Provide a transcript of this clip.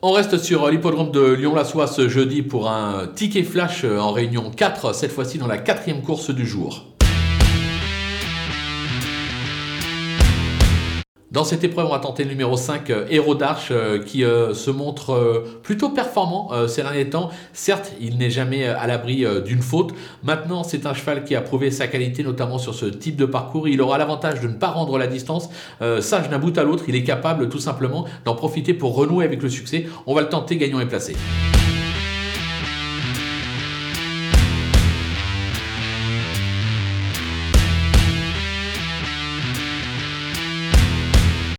On reste sur l'hippodrome de Lyon-la-Soie ce jeudi pour un ticket flash en réunion 4, cette fois-ci dans la quatrième course du jour. Dans cette épreuve, on va tenter le numéro 5, euh, Héros d'Arche, euh, qui euh, se montre plutôt performant ces derniers temps. Certes, il n'est jamais à l'abri d'une faute. Maintenant, c'est un cheval qui a prouvé sa qualité, notamment sur ce type de parcours. Il aura l'avantage de ne pas rendre la distance. sage d'un bout à l'autre, il est capable tout simplement d'en profiter pour renouer avec le succès. On va le tenter, gagnant et placé.